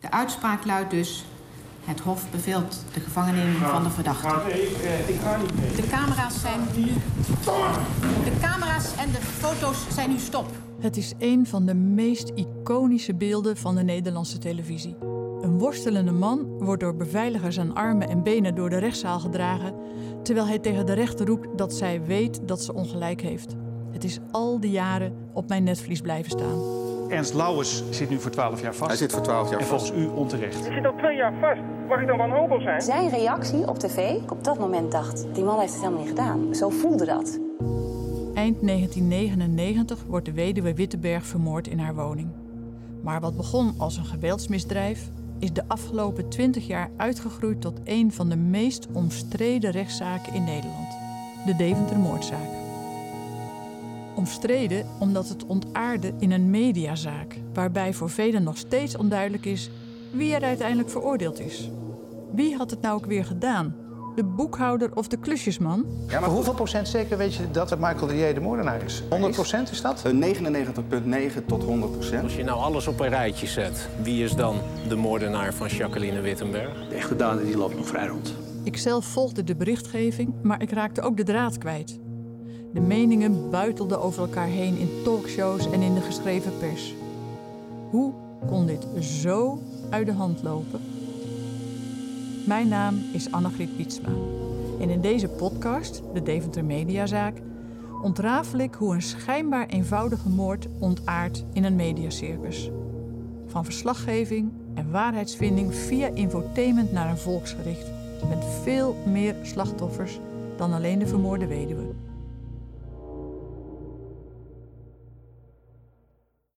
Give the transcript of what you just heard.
De uitspraak luidt dus... Het Hof beveelt de gevangenneming van de verdachte. Ik ga niet mee. De camera's zijn nu... De camera's en de foto's zijn nu stop. Het is een van de meest iconische beelden van de Nederlandse televisie. Een worstelende man wordt door beveiligers aan armen en benen door de rechtszaal gedragen, terwijl hij tegen de rechter roept dat zij weet dat ze ongelijk heeft. Het is al die jaren op mijn netvlies blijven staan. Ernst Lauwers zit nu voor 12 jaar vast. Hij zit voor 12 jaar en vast. volgens u onterecht. Ik zit al twee jaar vast. Mag ik dan wanhopig zijn? Zijn reactie op tv, ik op dat moment dacht, die man heeft het helemaal niet gedaan. Zo voelde dat. Eind 1999 wordt de weduwe Wittenberg vermoord in haar woning. Maar wat begon als een geweldsmisdrijf, is de afgelopen 20 jaar uitgegroeid tot een van de meest omstreden rechtszaken in Nederland: de Deventer-moordzaak. Omstreden omdat het ontaarde in een mediazaak, waarbij voor velen nog steeds onduidelijk is wie er uiteindelijk veroordeeld is. Wie had het nou ook weer gedaan? De boekhouder of de klusjesman? Ja, maar hoeveel procent zeker weet je dat Michael de J de moordenaar is? 100 procent is dat? Eh, 99,9 tot 100 procent. Als je nou alles op een rijtje zet, wie is dan de moordenaar van Jacqueline Wittenberg? De echte dader die loopt nog vrij rond. Ik zelf volgde de berichtgeving, maar ik raakte ook de draad kwijt. De meningen buitelden over elkaar heen in talkshows en in de geschreven pers. Hoe kon dit zo uit de hand lopen? Mijn naam is Annegriet Pietsma. En in deze podcast, de Deventer Mediazaak, ontrafel ik hoe een schijnbaar eenvoudige moord ontaart in een mediacircus. Van verslaggeving en waarheidsvinding via infotainment naar een volksgericht met veel meer slachtoffers dan alleen de vermoorde weduwe.